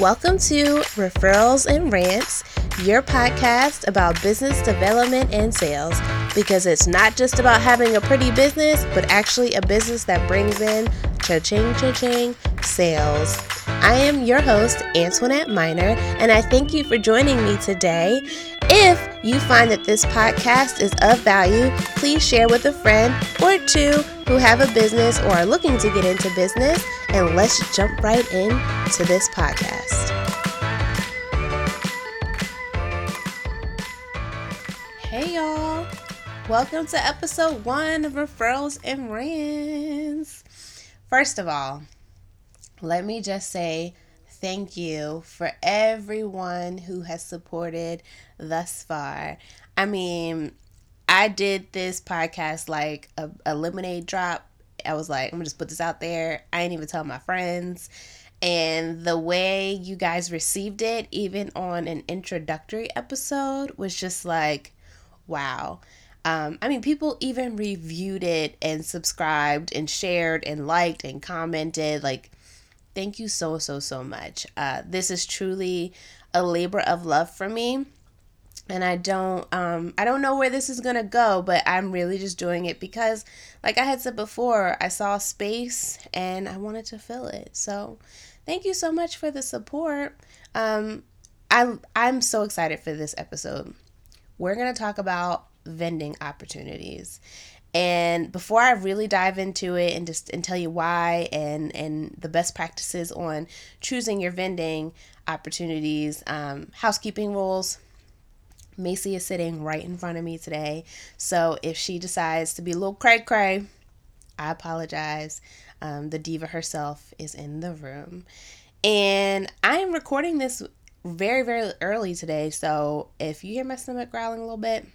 Welcome to Referrals and Rants, your podcast about business development and sales, because it's not just about having a pretty business, but actually a business that brings in cha-ching, cha-ching sales. I am your host, Antoinette Miner, and I thank you for joining me today. If you find that this podcast is of value, please share with a friend or two who have a business or are looking to get into business, and let's jump right in to this podcast. Hey, y'all. Welcome to episode one of Referrals and Rants. First of all, let me just say thank you for everyone who has supported thus far. I mean, I did this podcast like a, a lemonade drop. I was like, I'm gonna just put this out there. I didn't even tell my friends. And the way you guys received it, even on an introductory episode, was just like, wow. Um, I mean, people even reviewed it and subscribed and shared and liked and commented. Like, thank you so, so, so much. Uh, this is truly a labor of love for me and I don't um I don't know where this is going to go, but I'm really just doing it because like I had said before, I saw space and I wanted to fill it. So, thank you so much for the support. Um I I'm so excited for this episode. We're going to talk about vending opportunities. And before I really dive into it and just and tell you why and and the best practices on choosing your vending opportunities, um, housekeeping rules, Macy is sitting right in front of me today. So if she decides to be a little cray cray, I apologize. Um, the diva herself is in the room. And I am recording this very, very early today. So if you hear my stomach growling a little bit,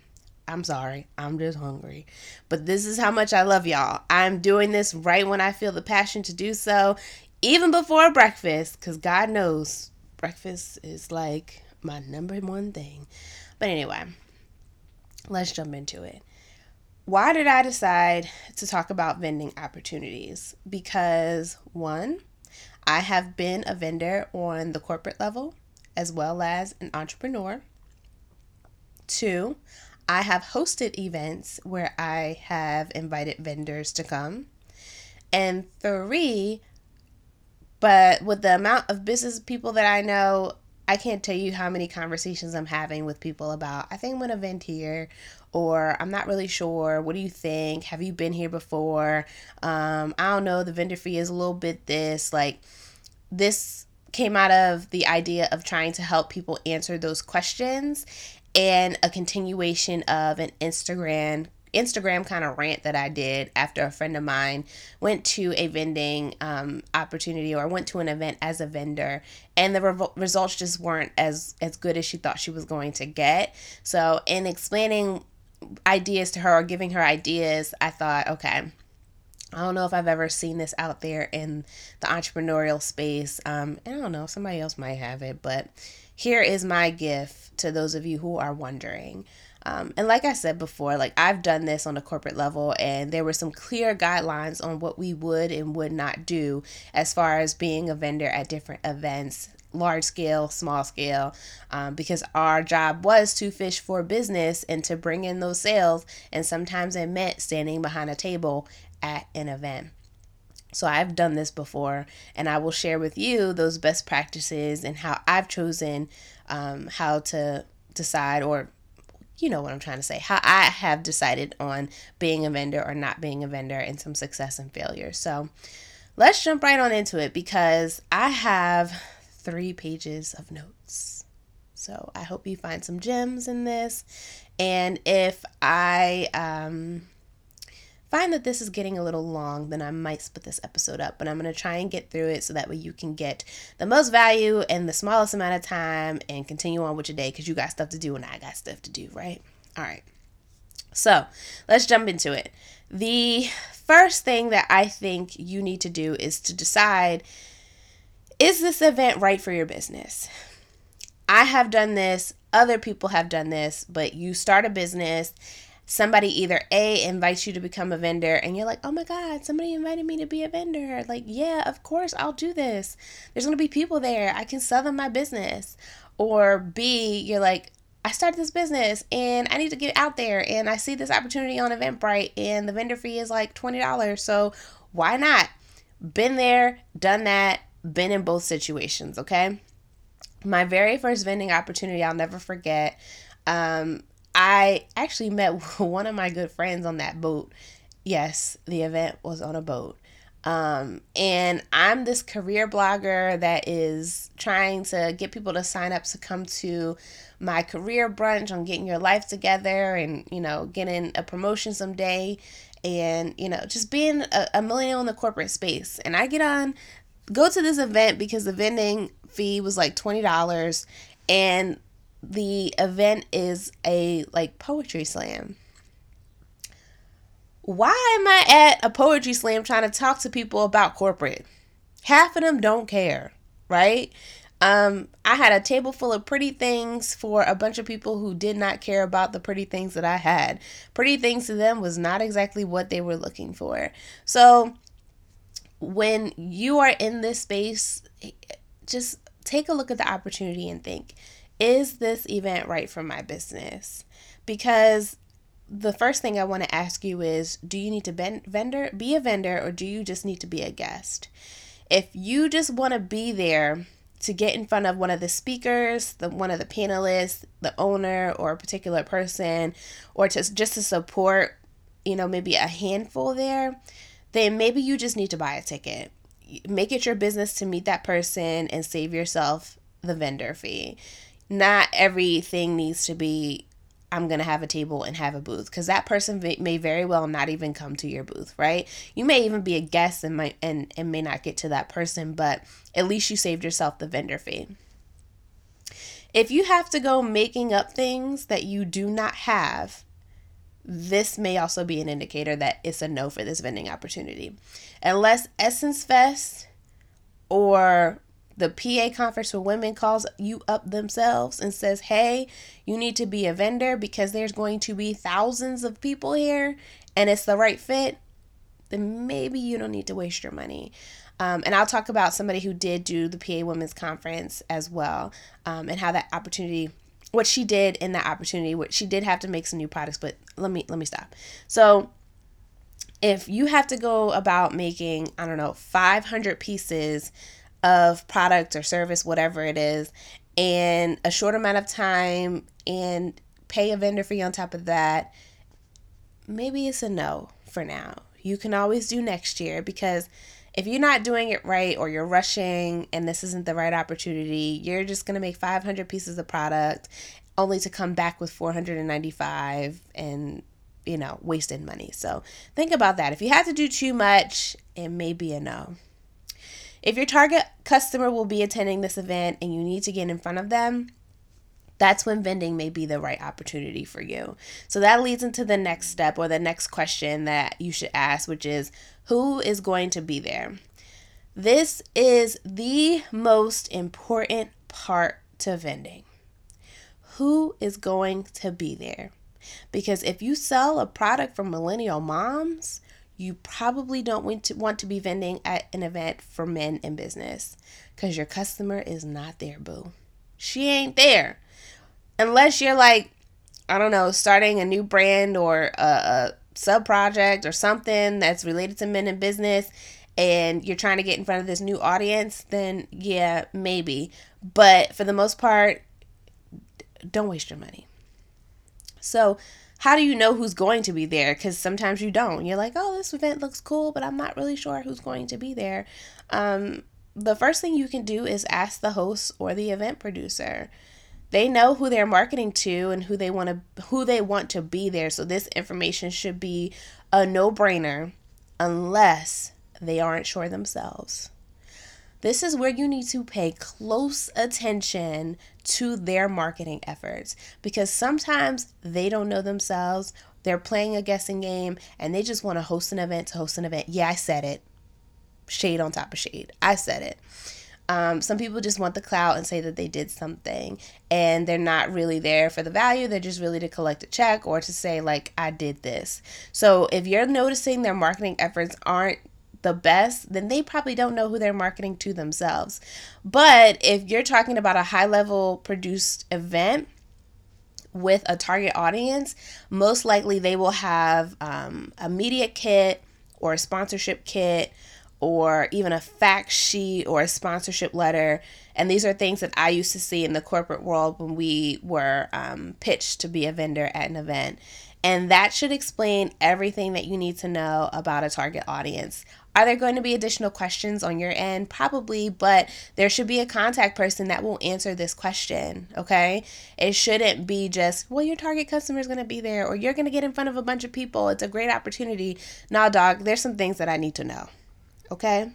I'm sorry. I'm just hungry. But this is how much I love y'all. I'm doing this right when I feel the passion to do so, even before breakfast, because God knows breakfast is like my number one thing. But anyway, let's jump into it. Why did I decide to talk about vending opportunities? Because one, I have been a vendor on the corporate level as well as an entrepreneur. Two, I have hosted events where I have invited vendors to come. And three, but with the amount of business people that I know, I can't tell you how many conversations I'm having with people about, I think I'm going to vent here, or I'm not really sure. What do you think? Have you been here before? Um, I don't know. The vendor fee is a little bit this. Like, this came out of the idea of trying to help people answer those questions and a continuation of an Instagram Instagram kind of rant that I did after a friend of mine went to a vending um, opportunity or went to an event as a vendor, and the re- results just weren't as as good as she thought she was going to get. So, in explaining ideas to her or giving her ideas, I thought, okay. I don't know if I've ever seen this out there in the entrepreneurial space. Um, I don't know, somebody else might have it, but here is my gift to those of you who are wondering. Um, and like I said before, like I've done this on a corporate level, and there were some clear guidelines on what we would and would not do as far as being a vendor at different events, large scale, small scale, um, because our job was to fish for business and to bring in those sales. And sometimes it meant standing behind a table at an event. So I've done this before, and I will share with you those best practices and how I've chosen um, how to decide or you know what I'm trying to say, how I have decided on being a vendor or not being a vendor and some success and failure. So let's jump right on into it because I have three pages of notes. So I hope you find some gems in this. And if I um, find that this is getting a little long, then I might split this episode up. But I'm going to try and get through it so that way you can get the most value in the smallest amount of time and continue on with your day because you got stuff to do and I got stuff to do, right? All right. So let's jump into it. The first thing that I think you need to do is to decide is this event right for your business? I have done this, other people have done this, but you start a business somebody either A invites you to become a vendor and you're like, oh my God, somebody invited me to be a vendor. Like, yeah, of course, I'll do this. There's going to be people there. I can sell them my business. Or B, you're like, I started this business and I need to get out there and I see this opportunity on Eventbrite and the vendor fee is like $20. So why not? Been there, done that, been in both situations, okay? My very first vending opportunity, I'll never forget. Um, I actually met one of my good friends on that boat. Yes, the event was on a boat. Um, and I'm this career blogger that is trying to get people to sign up to come to my career brunch on getting your life together and, you know, getting a promotion someday and, you know, just being a, a millennial in the corporate space. And I get on, go to this event because the vending fee was like $20 and the event is a like poetry slam. Why am I at a poetry slam trying to talk to people about corporate? Half of them don't care, right? Um, I had a table full of pretty things for a bunch of people who did not care about the pretty things that I had. Pretty things to them was not exactly what they were looking for. So when you are in this space, just take a look at the opportunity and think is this event right for my business? Because the first thing I want to ask you is do you need to ben- vendor be a vendor or do you just need to be a guest? If you just want to be there to get in front of one of the speakers, the one of the panelists, the owner or a particular person or to just to support, you know, maybe a handful there, then maybe you just need to buy a ticket. Make it your business to meet that person and save yourself the vendor fee not everything needs to be I'm going to have a table and have a booth because that person may very well not even come to your booth, right? You may even be a guest and might and, and may not get to that person, but at least you saved yourself the vendor fee. If you have to go making up things that you do not have, this may also be an indicator that it's a no for this vending opportunity. Unless Essence Fest or the PA conference for women calls you up themselves and says, hey, you need to be a vendor because there's going to be thousands of people here and it's the right fit, then maybe you don't need to waste your money. Um, and I'll talk about somebody who did do the PA Women's Conference as well um, and how that opportunity what she did in that opportunity what she did have to make some new products but let me let me stop so if you have to go about making i don't know 500 pieces of product or service, whatever it is, in a short amount of time and pay a vendor fee on top of that, maybe it's a no for now. You can always do next year because if you're not doing it right or you're rushing and this isn't the right opportunity, you're just going to make 500 pieces of product only to come back with 495 and you know, wasted money. So think about that. If you have to do too much, it may be a no. If your target customer will be attending this event and you need to get in front of them, that's when vending may be the right opportunity for you. So that leads into the next step or the next question that you should ask, which is who is going to be there? This is the most important part to vending. Who is going to be there? Because if you sell a product for millennial moms, you probably don't want to want to be vending at an event for men in business because your customer is not there, boo. She ain't there. Unless you're like, I don't know, starting a new brand or a, a sub project or something that's related to men in business and you're trying to get in front of this new audience, then yeah, maybe. But for the most part, don't waste your money. So, how do you know who's going to be there? Because sometimes you don't. You're like, oh, this event looks cool, but I'm not really sure who's going to be there. Um, the first thing you can do is ask the host or the event producer. They know who they're marketing to and who they want to who they want to be there. So this information should be a no-brainer unless they aren't sure themselves. This is where you need to pay close attention to their marketing efforts because sometimes they don't know themselves. They're playing a guessing game and they just want to host an event to host an event. Yeah, I said it. Shade on top of shade. I said it. Um, some people just want the clout and say that they did something, and they're not really there for the value. They're just really to collect a check or to say, like, I did this. So if you're noticing their marketing efforts aren't the best, then they probably don't know who they're marketing to themselves. But if you're talking about a high level produced event, with a target audience, most likely they will have um, a media kit or a sponsorship kit or even a fact sheet or a sponsorship letter. And these are things that I used to see in the corporate world when we were um, pitched to be a vendor at an event. And that should explain everything that you need to know about a target audience. Are there going to be additional questions on your end? Probably, but there should be a contact person that will answer this question, okay? It shouldn't be just, well, your target customer is going to be there or you're going to get in front of a bunch of people. It's a great opportunity. Nah, dog, there's some things that I need to know, okay?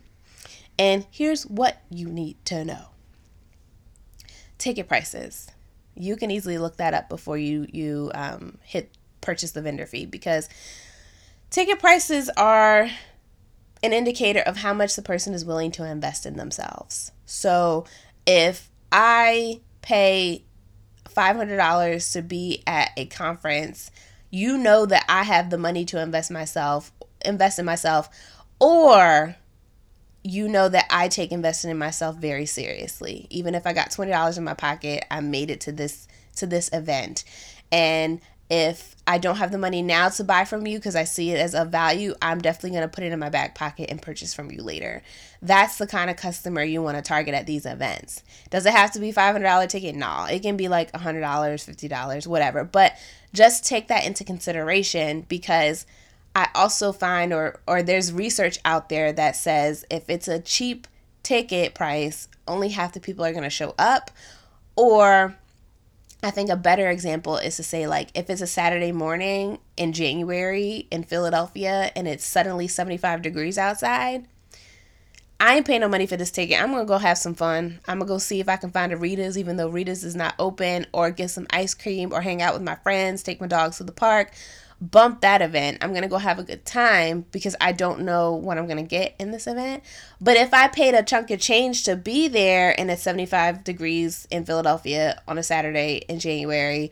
And here's what you need to know ticket prices. You can easily look that up before you, you um, hit purchase the vendor fee because ticket prices are an indicator of how much the person is willing to invest in themselves. So if I pay $500 to be at a conference, you know that I have the money to invest myself, invest in myself, or you know that I take investing in myself very seriously. Even if I got $20 in my pocket, I made it to this to this event. And if I don't have the money now to buy from you because I see it as a value, I'm definitely going to put it in my back pocket and purchase from you later. That's the kind of customer you want to target at these events. Does it have to be $500 ticket? No, it can be like $100, $50, whatever. But just take that into consideration because I also find or or there's research out there that says if it's a cheap ticket price, only half the people are going to show up or I think a better example is to say, like, if it's a Saturday morning in January in Philadelphia and it's suddenly 75 degrees outside, I ain't paying no money for this ticket. I'm gonna go have some fun. I'm gonna go see if I can find a Rita's, even though Rita's is not open, or get some ice cream, or hang out with my friends, take my dogs to the park, bump that event. I'm going to go have a good time because I don't know what I'm going to get in this event. But if I paid a chunk of change to be there and it's 75 degrees in Philadelphia on a Saturday in January,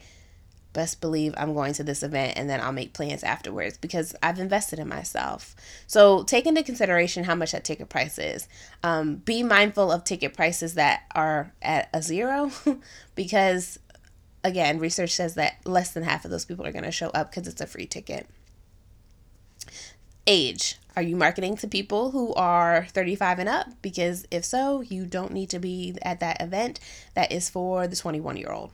best believe I'm going to this event and then I'll make plans afterwards because I've invested in myself. So take into consideration how much that ticket price is. Um, be mindful of ticket prices that are at a zero because again, research says that less than half of those people are going to show up because it's a free ticket. Age. Are you marketing to people who are 35 and up? Because if so, you don't need to be at that event. That is for the 21 year old.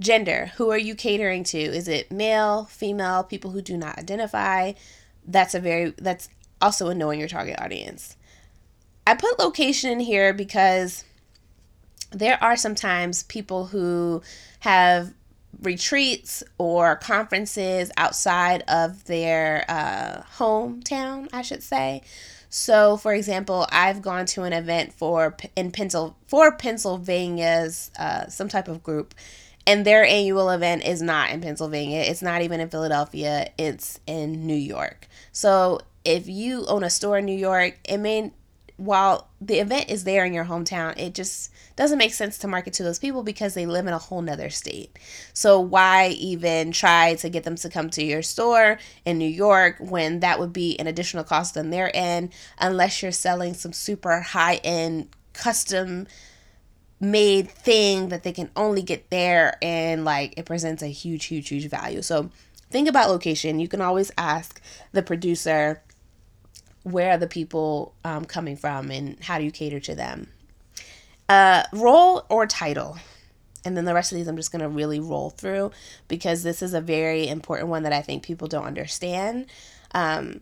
Gender. Who are you catering to? Is it male, female, people who do not identify? That's a very, that's also a knowing your target audience. I put location in here because there are sometimes people who have retreats or conferences outside of their uh, hometown, I should say. So, for example, I've gone to an event for in Pencil for Pennsylvania's uh, some type of group, and their annual event is not in Pennsylvania. It's not even in Philadelphia. It's in New York. So, if you own a store in New York, it may while the event is there in your hometown, it just doesn't make sense to market to those people because they live in a whole nother state. So why even try to get them to come to your store in New York when that would be an additional cost on their end unless you're selling some super high end custom made thing that they can only get there and like it presents a huge huge huge value. So think about location. You can always ask the producer where are the people um, coming from and how do you cater to them? Uh, role or title. And then the rest of these i'm just going to really roll through because this is a very important one that i think people don't understand. Um,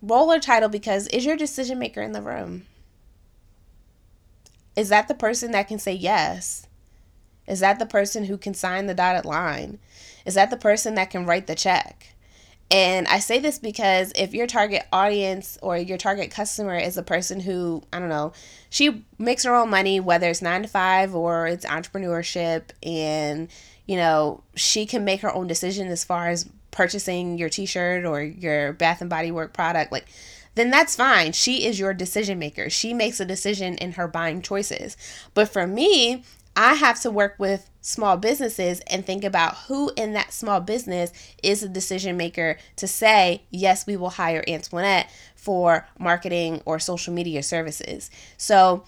role or title because is your decision maker in the room? Is that the person that can say yes? Is that the person who can sign the dotted line? Is that the person that can write the check and I say this because if your target audience or your target customer is a person who, I don't know, she makes her own money, whether it's nine to five or it's entrepreneurship, and, you know, she can make her own decision as far as purchasing your t shirt or your Bath and Body Work product, like then that's fine. She is your decision maker. She makes a decision in her buying choices. But for me, I have to work with small businesses and think about who in that small business is a decision maker to say, yes, we will hire Antoinette for marketing or social media services. So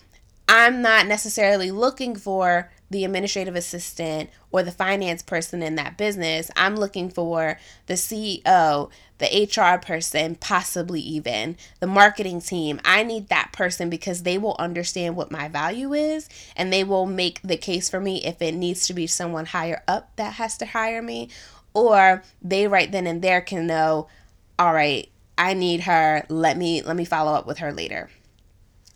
I'm not necessarily looking for the administrative assistant or the finance person in that business. I'm looking for the CEO, the HR person, possibly even the marketing team. I need that person because they will understand what my value is and they will make the case for me if it needs to be someone higher up that has to hire me or they right then and there can know, all right, I need her. Let me let me follow up with her later.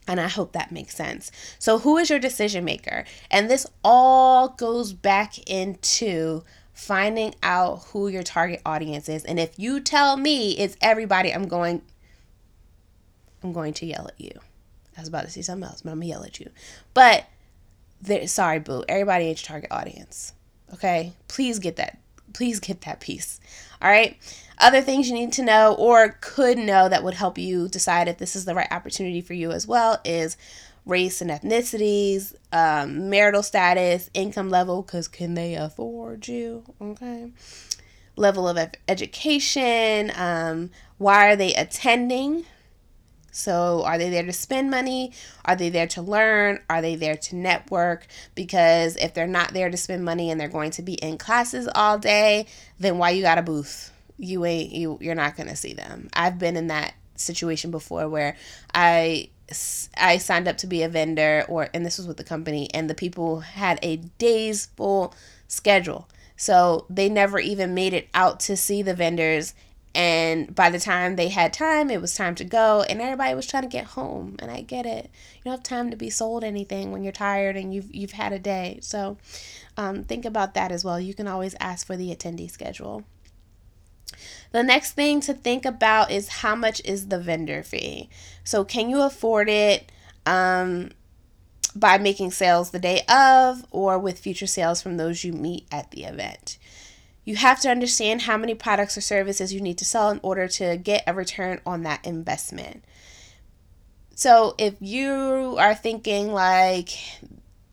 And I hope that makes sense. So, who is your decision maker? And this all goes back into finding out who your target audience is. And if you tell me it's everybody, I'm going I'm going to yell at you. I was about to say something else, but I'm gonna yell at you. But there, sorry, boo. Everybody ain't your target audience. Okay, please get that. Please get that piece. All right. Other things you need to know or could know that would help you decide if this is the right opportunity for you as well is race and ethnicities, um, marital status, income level, because can they afford you? Okay. Level of education, um, why are they attending? So, are they there to spend money? Are they there to learn? Are they there to network? Because if they're not there to spend money and they're going to be in classes all day, then why you got a booth? You ain't you you're not going to see them. I've been in that situation before where I I signed up to be a vendor or and this was with the company and the people had a days full schedule. So they never even made it out to see the vendors and by the time they had time, it was time to go, and everybody was trying to get home. And I get it. You don't have time to be sold anything when you're tired and you've you've had a day. So um, think about that as well. You can always ask for the attendee schedule. The next thing to think about is how much is the vendor fee? So, can you afford it um, by making sales the day of or with future sales from those you meet at the event? You have to understand how many products or services you need to sell in order to get a return on that investment. So, if you are thinking like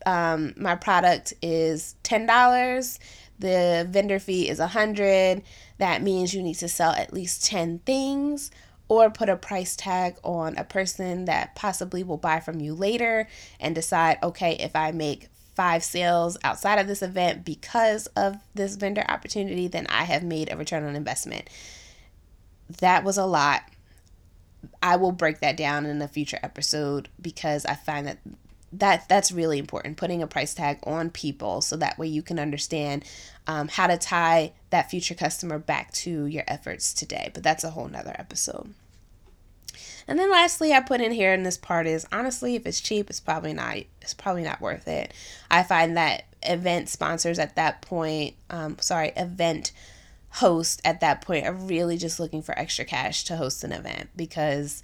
um, my product is $10, the vendor fee is 100 that means you need to sell at least 10 things or put a price tag on a person that possibly will buy from you later and decide okay if i make five sales outside of this event because of this vendor opportunity then i have made a return on investment. That was a lot. I will break that down in a future episode because i find that that that's really important putting a price tag on people so that way you can understand um, how to tie that future customer back to your efforts today. But that's a whole nother episode. And then lastly i put in here in this part is honestly if it's cheap it's probably not it's probably not worth it. I find that event sponsors at that point um, sorry event host at that point are really just looking for extra cash to host an event because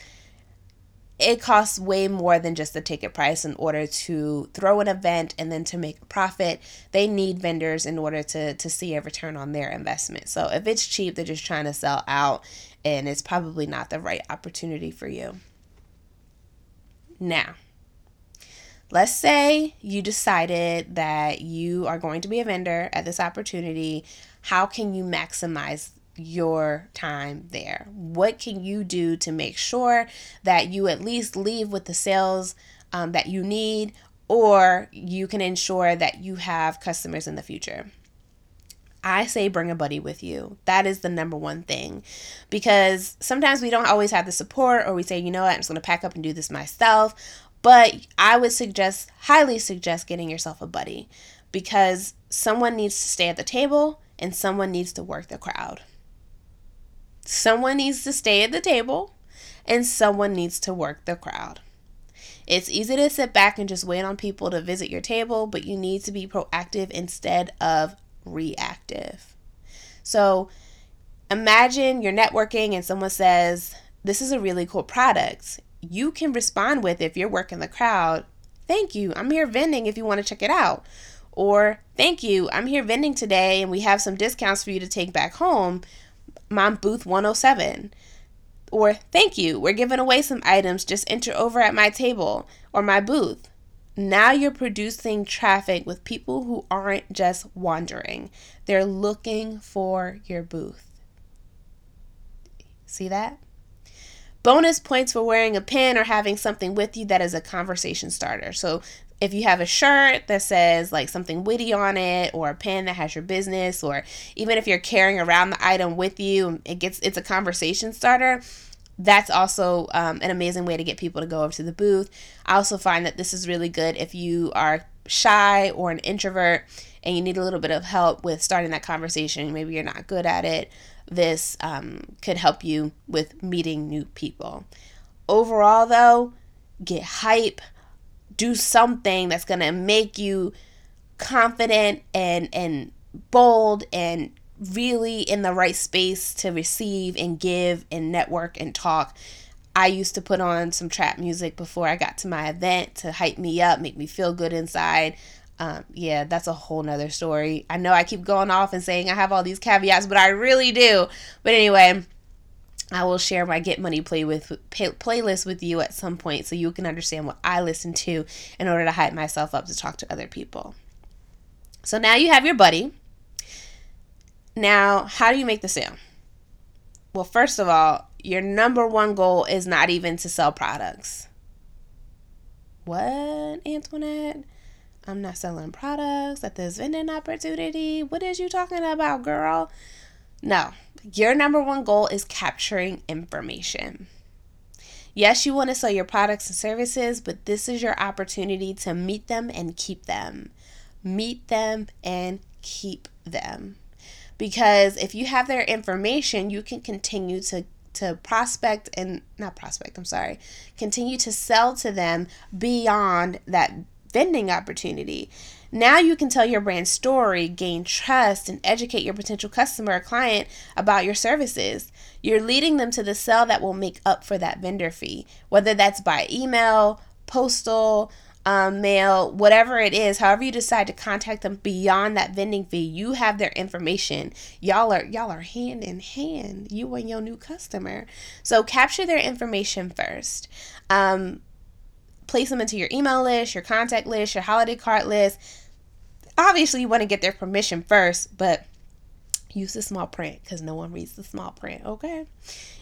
it costs way more than just the ticket price in order to throw an event and then to make a profit. They need vendors in order to, to see a return on their investment. So if it's cheap, they're just trying to sell out and it's probably not the right opportunity for you. Now, let's say you decided that you are going to be a vendor at this opportunity. How can you maximize your time there? What can you do to make sure that you at least leave with the sales um, that you need, or you can ensure that you have customers in the future? I say bring a buddy with you. That is the number one thing. Because sometimes we don't always have the support, or we say, you know what, I'm just going to pack up and do this myself. But I would suggest, highly suggest, getting yourself a buddy because someone needs to stay at the table and someone needs to work the crowd. Someone needs to stay at the table and someone needs to work the crowd. It's easy to sit back and just wait on people to visit your table, but you need to be proactive instead of reactive. So imagine you're networking and someone says, This is a really cool product. You can respond with, if you're working the crowd, Thank you. I'm here vending if you want to check it out. Or, Thank you. I'm here vending today and we have some discounts for you to take back home. Mom Booth 107. Or thank you, we're giving away some items, just enter over at my table or my booth. Now you're producing traffic with people who aren't just wandering, they're looking for your booth. See that? Bonus points for wearing a pin or having something with you that is a conversation starter. So if you have a shirt that says like something witty on it or a pen that has your business or even if you're carrying around the item with you it gets it's a conversation starter that's also um, an amazing way to get people to go over to the booth. I also find that this is really good if you are shy or an introvert and you need a little bit of help with starting that conversation maybe you're not good at it this um, could help you with meeting new people. Overall though get hype do something that's going to make you confident and and bold and really in the right space to receive and give and network and talk. I used to put on some trap music before I got to my event to hype me up, make me feel good inside. Um, yeah, that's a whole nother story. I know I keep going off and saying I have all these caveats, but I really do. But anyway, I will share my Get Money Play with pay, playlist with you at some point so you can understand what I listen to in order to hype myself up to talk to other people. So now you have your buddy. Now, how do you make the sale? Well, first of all, your number one goal is not even to sell products. What, Antoinette? I'm not selling products at this vending opportunity. What is you talking about, girl? No, your number one goal is capturing information. Yes, you want to sell your products and services, but this is your opportunity to meet them and keep them. Meet them and keep them. Because if you have their information, you can continue to to prospect and not prospect, I'm sorry, continue to sell to them beyond that vending opportunity. Now you can tell your brand story, gain trust, and educate your potential customer or client about your services. You're leading them to the sale that will make up for that vendor fee, whether that's by email, postal, um, mail, whatever it is, however you decide to contact them beyond that vending fee, you have their information. Y'all are y'all are hand in hand, you and your new customer. So capture their information first. Um, place them into your email list, your contact list, your holiday card list. Obviously, you want to get their permission first, but use the small print because no one reads the small print, okay?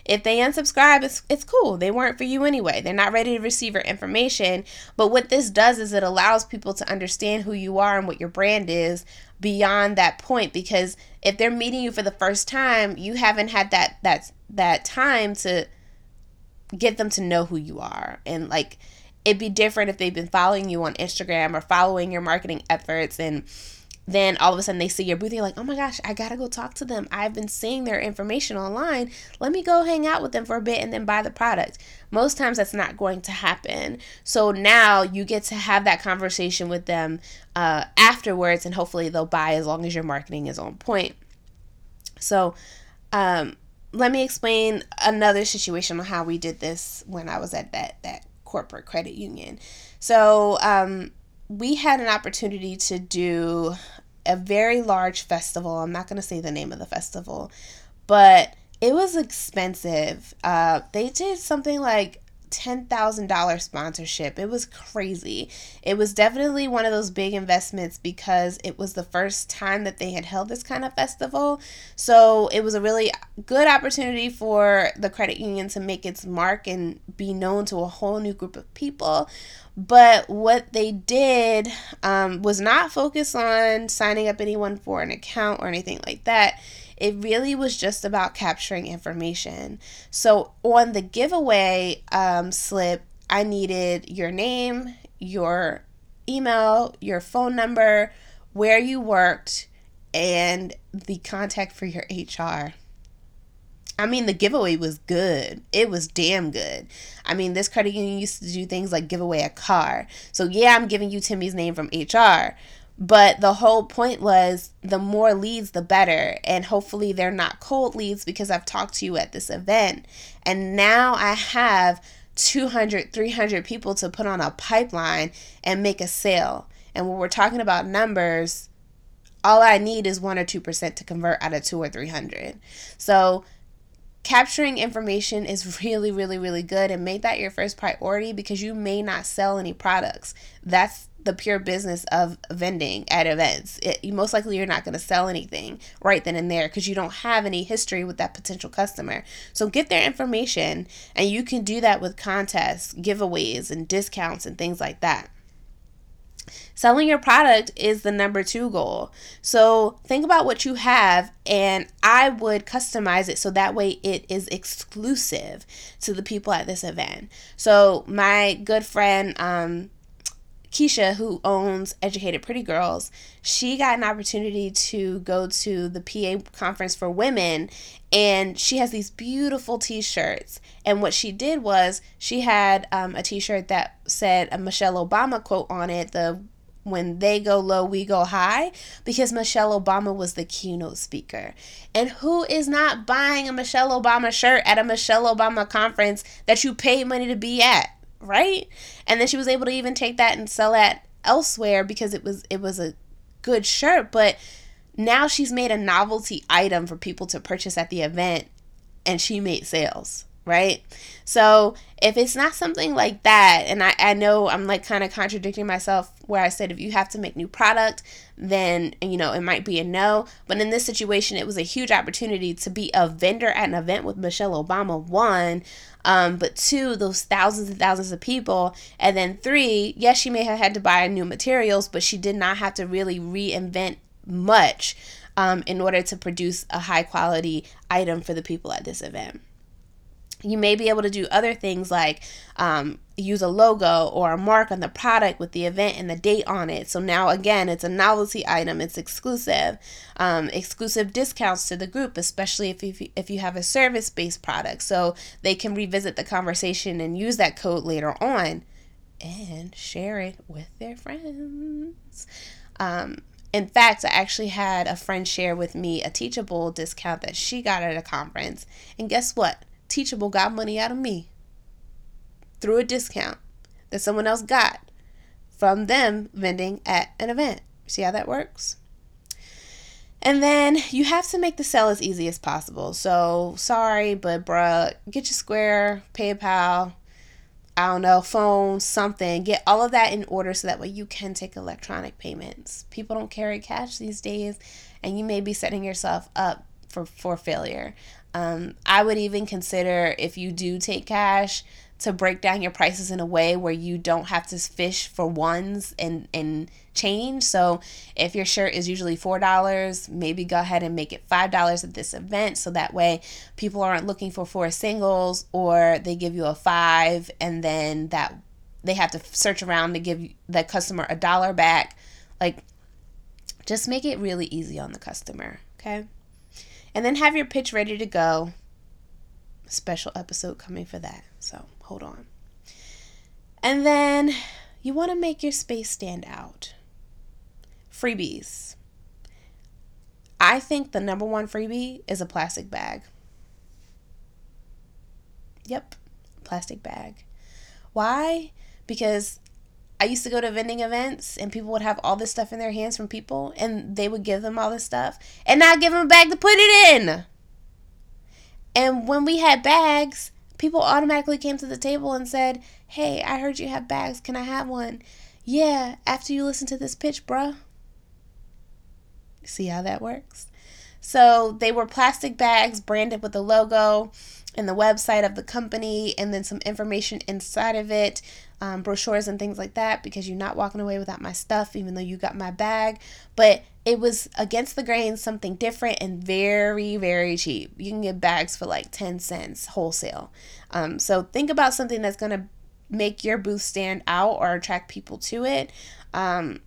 If they unsubscribe, it's, it's cool. They weren't for you anyway. They're not ready to receive your information. But what this does is it allows people to understand who you are and what your brand is beyond that point because if they're meeting you for the first time, you haven't had that that that time to get them to know who you are and like it'd be different if they've been following you on Instagram or following your marketing efforts and then all of a sudden they see your booth, they're like, oh my gosh, I gotta go talk to them. I've been seeing their information online. Let me go hang out with them for a bit and then buy the product. Most times that's not going to happen. So now you get to have that conversation with them uh, afterwards, and hopefully they'll buy as long as your marketing is on point. So, um, let me explain another situation on how we did this when I was at that that corporate credit union. So um, we had an opportunity to do a very large festival. I'm not going to say the name of the festival, but it was expensive. Uh, they did something like $10,000 sponsorship. It was crazy. It was definitely one of those big investments because it was the first time that they had held this kind of festival. So it was a really good opportunity for the credit union to make its mark and be known to a whole new group of people. But what they did um, was not focus on signing up anyone for an account or anything like that it really was just about capturing information. So on the giveaway um, slip, I needed your name, your email, your phone number, where you worked, and the contact for your HR. I mean, the giveaway was good. It was damn good. I mean, this credit union used to do things like give away a car. So, yeah, I'm giving you Timmy's name from HR. But the whole point was the more leads, the better. And hopefully, they're not cold leads because I've talked to you at this event. And now I have 200, 300 people to put on a pipeline and make a sale. And when we're talking about numbers, all I need is 1 or 2% to convert out of 2 or 300. So, capturing information is really, really, really good and make that your first priority because you may not sell any products. That's the pure business of vending at events. It, most likely you're not going to sell anything right then and there because you don't have any history with that potential customer. So get their information and you can do that with contests, giveaways and discounts and things like that. Selling your product is the number two goal. So think about what you have, and I would customize it so that way it is exclusive to the people at this event. So, my good friend, um, Keisha, who owns Educated Pretty Girls, she got an opportunity to go to the PA conference for women, and she has these beautiful t shirts. And what she did was she had um, a t shirt that said a Michelle Obama quote on it, the when they go low, we go high, because Michelle Obama was the keynote speaker. And who is not buying a Michelle Obama shirt at a Michelle Obama conference that you paid money to be at? Right? And then she was able to even take that and sell that elsewhere because it was it was a good shirt, but now she's made a novelty item for people to purchase at the event and she made sales right? So if it's not something like that, and I, I know I'm like kind of contradicting myself where I said if you have to make new product, then you know it might be a no. But in this situation, it was a huge opportunity to be a vendor at an event with Michelle Obama. One, um, but two, those thousands and thousands of people, and then three, yes, she may have had to buy new materials, but she did not have to really reinvent much um, in order to produce a high quality item for the people at this event you may be able to do other things like um, use a logo or a mark on the product with the event and the date on it. So now, again, it's a novelty item, it's exclusive. Um, exclusive discounts to the group, especially if you, if you have a service based product. So they can revisit the conversation and use that code later on and share it with their friends. Um, in fact, I actually had a friend share with me a teachable discount that she got at a conference. And guess what? Teachable got money out of me through a discount that someone else got from them vending at an event. See how that works? And then you have to make the sale as easy as possible. So sorry, but bruh, get your Square, PayPal, I don't know, phone, something. Get all of that in order so that way you can take electronic payments. People don't carry cash these days, and you may be setting yourself up for, for failure. Um, I would even consider if you do take cash to break down your prices in a way where you don't have to fish for ones and and change. So if your shirt is usually four dollars, maybe go ahead and make it five dollars at this event, so that way people aren't looking for four singles or they give you a five and then that they have to search around to give the customer a dollar back. Like, just make it really easy on the customer. Okay. And then have your pitch ready to go. Special episode coming for that. So hold on. And then you want to make your space stand out. Freebies. I think the number one freebie is a plastic bag. Yep, plastic bag. Why? Because I used to go to vending events and people would have all this stuff in their hands from people and they would give them all this stuff and not give them a bag to put it in. And when we had bags, people automatically came to the table and said, Hey, I heard you have bags. Can I have one? Yeah, after you listen to this pitch, bruh. See how that works? So they were plastic bags branded with the logo and the website of the company and then some information inside of it um, brochures and things like that because you're not walking away without my stuff, even though you got my bag. But it was against the grain, something different and very, very cheap. You can get bags for like 10 cents wholesale. Um, so think about something that's going to make your booth stand out or attract people to it. Um,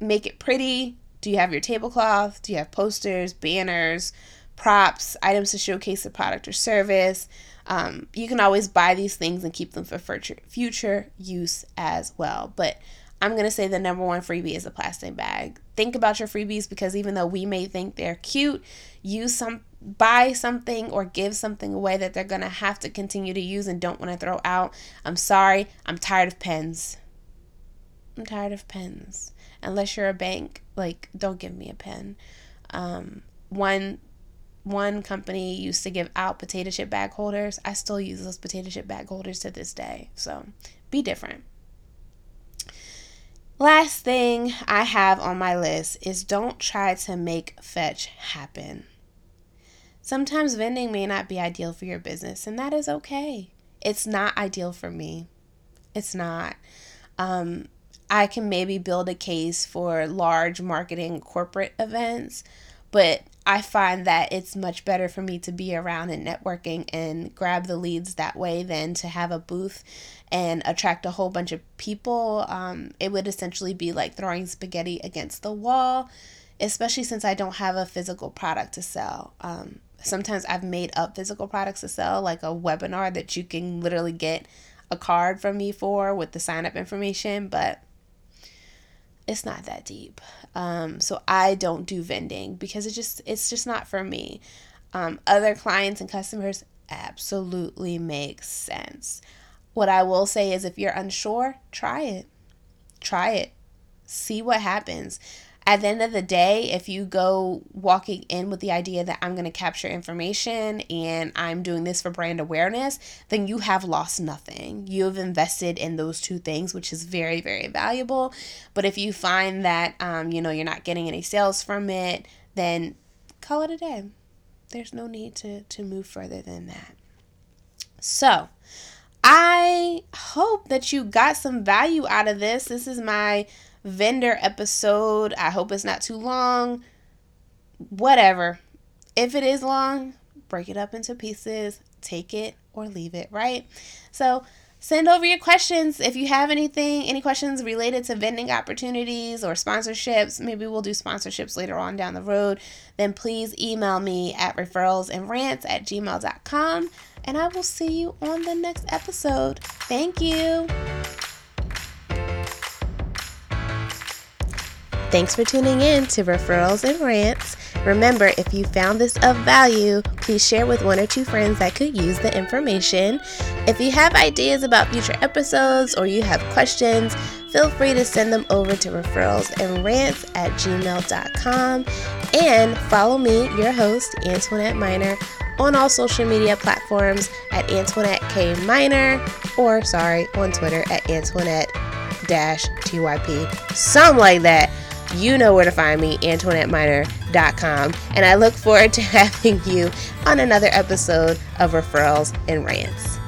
make it pretty. Do you have your tablecloth? Do you have posters, banners, props, items to showcase the product or service? Um, you can always buy these things and keep them for future, future use as well. But I'm going to say the number one freebie is a plastic bag. Think about your freebies because even though we may think they're cute, use some buy something or give something away that they're going to have to continue to use and don't want to throw out. I'm sorry, I'm tired of pens. I'm tired of pens. Unless you're a bank, like don't give me a pen. Um, one one company used to give out potato chip bag holders. I still use those potato chip bag holders to this day. So be different. Last thing I have on my list is don't try to make fetch happen. Sometimes vending may not be ideal for your business, and that is okay. It's not ideal for me. It's not. Um, I can maybe build a case for large marketing corporate events, but I find that it's much better for me to be around and networking and grab the leads that way than to have a booth and attract a whole bunch of people. Um, it would essentially be like throwing spaghetti against the wall, especially since I don't have a physical product to sell. Um, sometimes I've made up physical products to sell, like a webinar that you can literally get a card from me for with the sign up information, but it's not that deep. Um, so I don't do vending because it just it's just not for me. Um, other clients and customers absolutely makes sense. What I will say is if you're unsure, try it. Try it. See what happens at the end of the day, if you go walking in with the idea that I'm going to capture information and I'm doing this for brand awareness, then you have lost nothing. You have invested in those two things, which is very, very valuable. But if you find that, um, you know, you're not getting any sales from it, then call it a day. There's no need to, to move further than that. So, I hope that you got some value out of this. This is my vendor episode. I hope it's not too long. Whatever. If it is long, break it up into pieces, take it or leave it, right? So, send over your questions if you have anything any questions related to vending opportunities or sponsorships maybe we'll do sponsorships later on down the road then please email me at referralsandrants at gmail.com and i will see you on the next episode thank you Thanks for tuning in to Referrals and Rants. Remember, if you found this of value, please share with one or two friends that could use the information. If you have ideas about future episodes or you have questions, feel free to send them over to referrals and rants at gmail.com and follow me, your host, Antoinette Miner, on all social media platforms at Antoinette K or sorry, on Twitter at Antoinette dash TYP. Something like that you know where to find me, AntoinetteMiner.com. And I look forward to having you on another episode of Referrals and Rants.